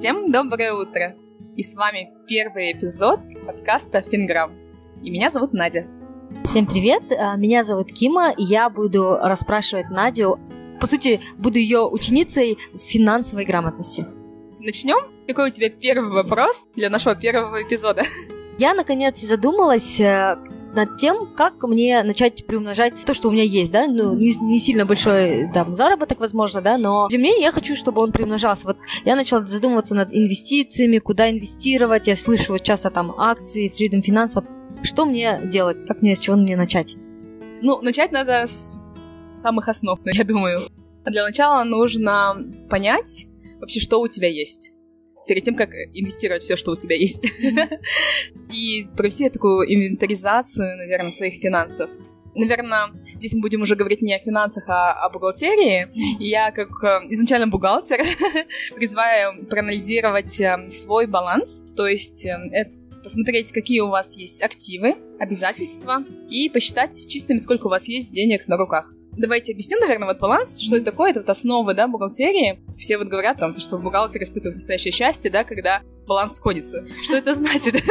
Всем доброе утро! И с вами первый эпизод подкаста Финграм. И меня зовут Надя. Всем привет, а, меня зовут Кима, и я буду расспрашивать Надю. По сути, буду ее ученицей финансовой грамотности. Начнем? Какой у тебя первый вопрос для нашего первого эпизода? Я, наконец, задумалась, э, над тем, как мне начать приумножать то, что у меня есть, да, ну, не, не сильно большой там заработок, возможно, да, но тем не менее я хочу, чтобы он приумножался. Вот я начала задумываться над инвестициями, куда инвестировать, я слышу вот часто там акции, Freedom Finance, вот что мне делать, как мне, с чего мне начать? Ну, начать надо с самых основ, я думаю. Для начала нужно понять вообще, что у тебя есть перед тем, как инвестировать все, что у тебя есть. И провести такую инвентаризацию, наверное, своих финансов. Наверное, здесь мы будем уже говорить не о финансах, а о бухгалтерии. И я, как э, изначально бухгалтер, призываю проанализировать э, свой баланс, то есть э, посмотреть, какие у вас есть активы, обязательства, и посчитать чистыми, сколько у вас есть денег на руках. Давайте объясню, наверное, вот баланс, что это такое, это вот основы, да, бухгалтерии. Все вот говорят там, что бухгалтер испытывает настоящее счастье, да, когда баланс сходится. Что это значит?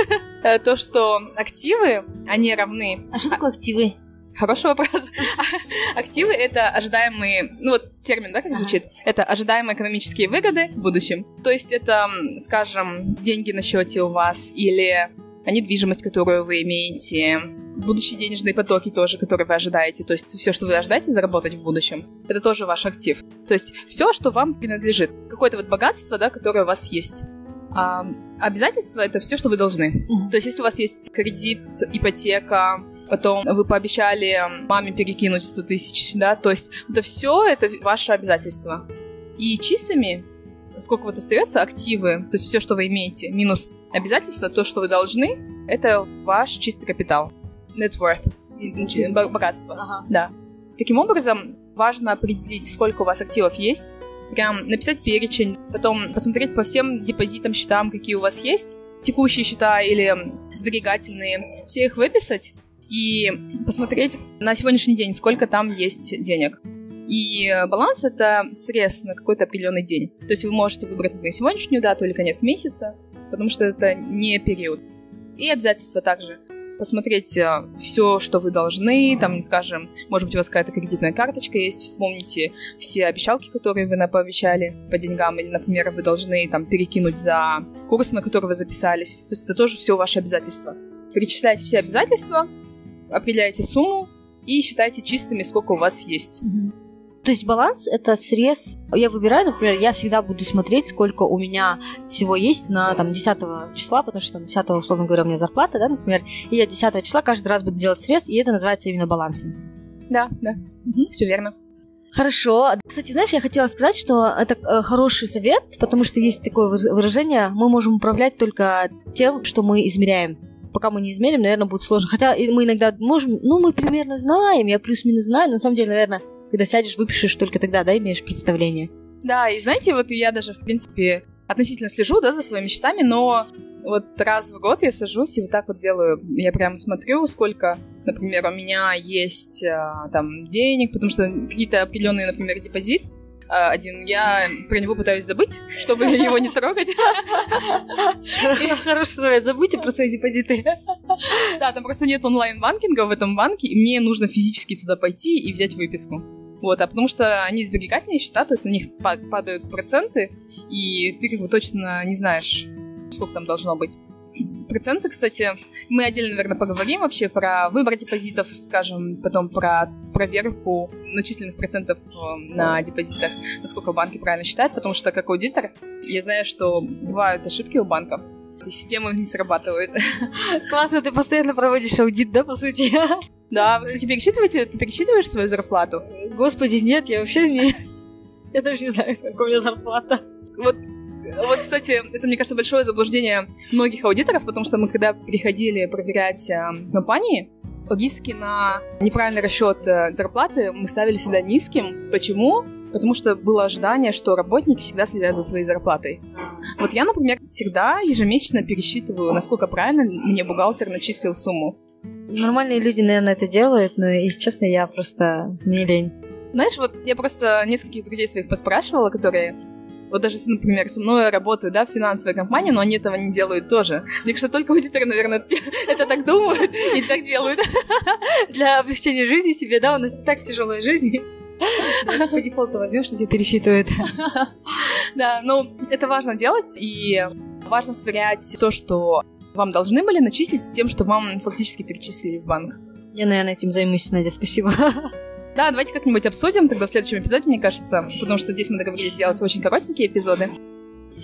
Э, то, что активы, они равны... А что такое активы? Хороший вопрос. Активы — это ожидаемые, ну вот термин, да, как звучит? Это ожидаемые экономические выгоды в будущем. То есть это, скажем, деньги на счете у вас или недвижимость, которую вы имеете, будущие денежные потоки тоже, которые вы ожидаете. То есть все, что вы ожидаете заработать в будущем, это тоже ваш актив. То есть все, что вам принадлежит. Какое-то вот богатство, да, которое у вас есть. А обязательства — это все, что вы должны. Mm-hmm. То есть если у вас есть кредит, ипотека, потом вы пообещали маме перекинуть 100 тысяч, да, то есть это все это ваше обязательство. И чистыми, сколько вот остается активы, то есть все, что вы имеете, минус обязательства, то, что вы должны, это ваш чистый капитал net worth, богатство. Ага. Да. Таким образом, важно определить, сколько у вас активов есть, прям написать перечень, потом посмотреть по всем депозитам, счетам, какие у вас есть, текущие счета или сберегательные, все их выписать и посмотреть на сегодняшний день, сколько там есть денег. И баланс — это срез на какой-то определенный день. То есть вы можете выбрать на сегодняшнюю дату или конец месяца, потому что это не период. И обязательства также посмотреть э, все, что вы должны, там, не скажем, может быть, у вас какая-то кредитная карточка есть, вспомните все обещалки, которые вы пообещали по деньгам, или, например, вы должны там перекинуть за курс, на который вы записались. То есть это тоже все ваши обязательства. Перечисляйте все обязательства, определяйте сумму и считайте чистыми, сколько у вас есть. То есть баланс — это срез. Я выбираю, например, я всегда буду смотреть, сколько у меня всего есть на там 10 числа, потому что там 10, условно говоря, у меня зарплата, да, например, и я 10 числа каждый раз буду делать срез, и это называется именно балансом. Да, да, угу. все верно. Хорошо. Кстати, знаешь, я хотела сказать, что это э, хороший совет, потому что есть такое выражение, мы можем управлять только тем, что мы измеряем. Пока мы не измерим, наверное, будет сложно. Хотя мы иногда можем, ну, мы примерно знаем, я плюс-минус знаю, но на самом деле, наверное, когда сядешь, выпишешь только тогда, да, имеешь представление. Да, и знаете, вот я даже, в принципе, относительно слежу, да, за своими счетами, но вот раз в год я сажусь и вот так вот делаю. Я прям смотрю, сколько, например, у меня есть а, там денег, потому что какие-то определенные, например, депозит а, один. Я про него пытаюсь забыть, чтобы его не трогать. Хороший совет, забудьте про свои депозиты. Да, там просто нет онлайн-банкинга в этом банке, и мне нужно физически туда пойти и взять выписку. Вот, а потому что они сберегательные счета, то есть на них падают проценты, и ты как бы точно не знаешь, сколько там должно быть. Проценты, кстати, мы отдельно, наверное, поговорим вообще про выбор депозитов, скажем, потом про проверку начисленных процентов э, на депозитах, насколько банки правильно считают, потому что как аудитор я знаю, что бывают ошибки у банков, и система не срабатывает. Классно, ты постоянно проводишь аудит, да, по сути? Да, вы, кстати, пересчитываете, ты пересчитываешь свою зарплату? Господи, нет, я вообще не... Я даже не знаю, сколько у меня зарплата. Вот вот, кстати, это, мне кажется, большое заблуждение многих аудиторов, потому что мы, когда приходили проверять э, компании, риски на неправильный расчет э, зарплаты мы ставили всегда низким. Почему? Потому что было ожидание, что работники всегда следят за своей зарплатой. Вот я, например, всегда ежемесячно пересчитываю, насколько правильно мне бухгалтер начислил сумму. Нормальные люди, наверное, это делают, но, если честно, я просто... Мне лень. Знаешь, вот я просто нескольких друзей своих поспрашивала, которые Вот даже, например, со мной работают, да, в финансовой компании, но они этого не делают тоже. Мне кажется, только аудиторы, наверное, это так думают и так делают. Для облегчения жизни себе, да, у нас и так тяжелая жизнь. По дефолту возьмешь, что все пересчитывает. Да, ну, это важно делать, и важно сверять то, что вам должны были начислить с тем, что вам фактически перечислили в банк. Я, наверное, этим займусь, Надя, спасибо. Да, давайте как-нибудь обсудим тогда в следующем эпизоде, мне кажется, потому что здесь мы договорились сделать очень коротенькие эпизоды.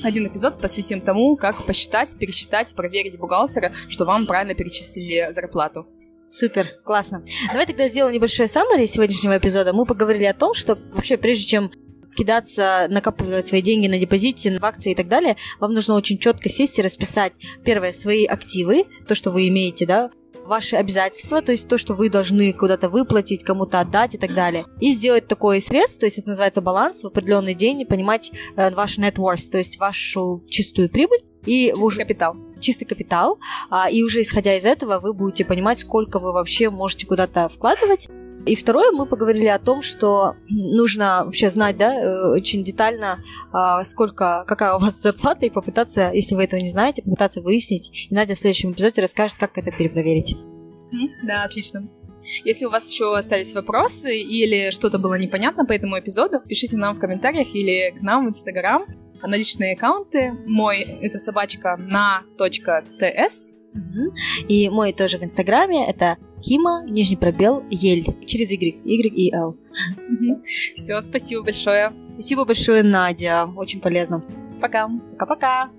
Один эпизод посвятим тому, как посчитать, пересчитать, проверить бухгалтера, что вам правильно перечислили зарплату. Супер, классно. Давай тогда сделаем небольшое саммари сегодняшнего эпизода. Мы поговорили о том, что вообще прежде чем кидаться, накапливать свои деньги на депозите, в акции и так далее, вам нужно очень четко сесть и расписать, первое, свои активы, то, что вы имеете, да, ваши обязательства, то есть то, что вы должны куда-то выплатить, кому-то отдать и так далее. И сделать такой средств, то есть это называется баланс в определенный день, и понимать э, ваш net worth, то есть вашу чистую прибыль. И чистый уже... капитал. Чистый капитал. А, и уже исходя из этого, вы будете понимать, сколько вы вообще можете куда-то вкладывать. И второе, мы поговорили о том, что нужно вообще знать, да, э, очень детально, а, сколько, какая у вас зарплата, и попытаться, если вы этого не знаете, попытаться выяснить. И Надя в следующем эпизоде расскажет, как это перепроверить. Да, отлично. Если у вас еще остались вопросы или что-то было непонятно по этому эпизоду, пишите нам в комментариях или к нам в Инстаграм на личные аккаунты. Мой — это собачка на.тс, и мой тоже в Инстаграме это Кима, нижний пробел, Ель. Через Y. Y и L. Все, спасибо большое. Спасибо большое, Надя. Очень полезно. Пока. Пока-пока.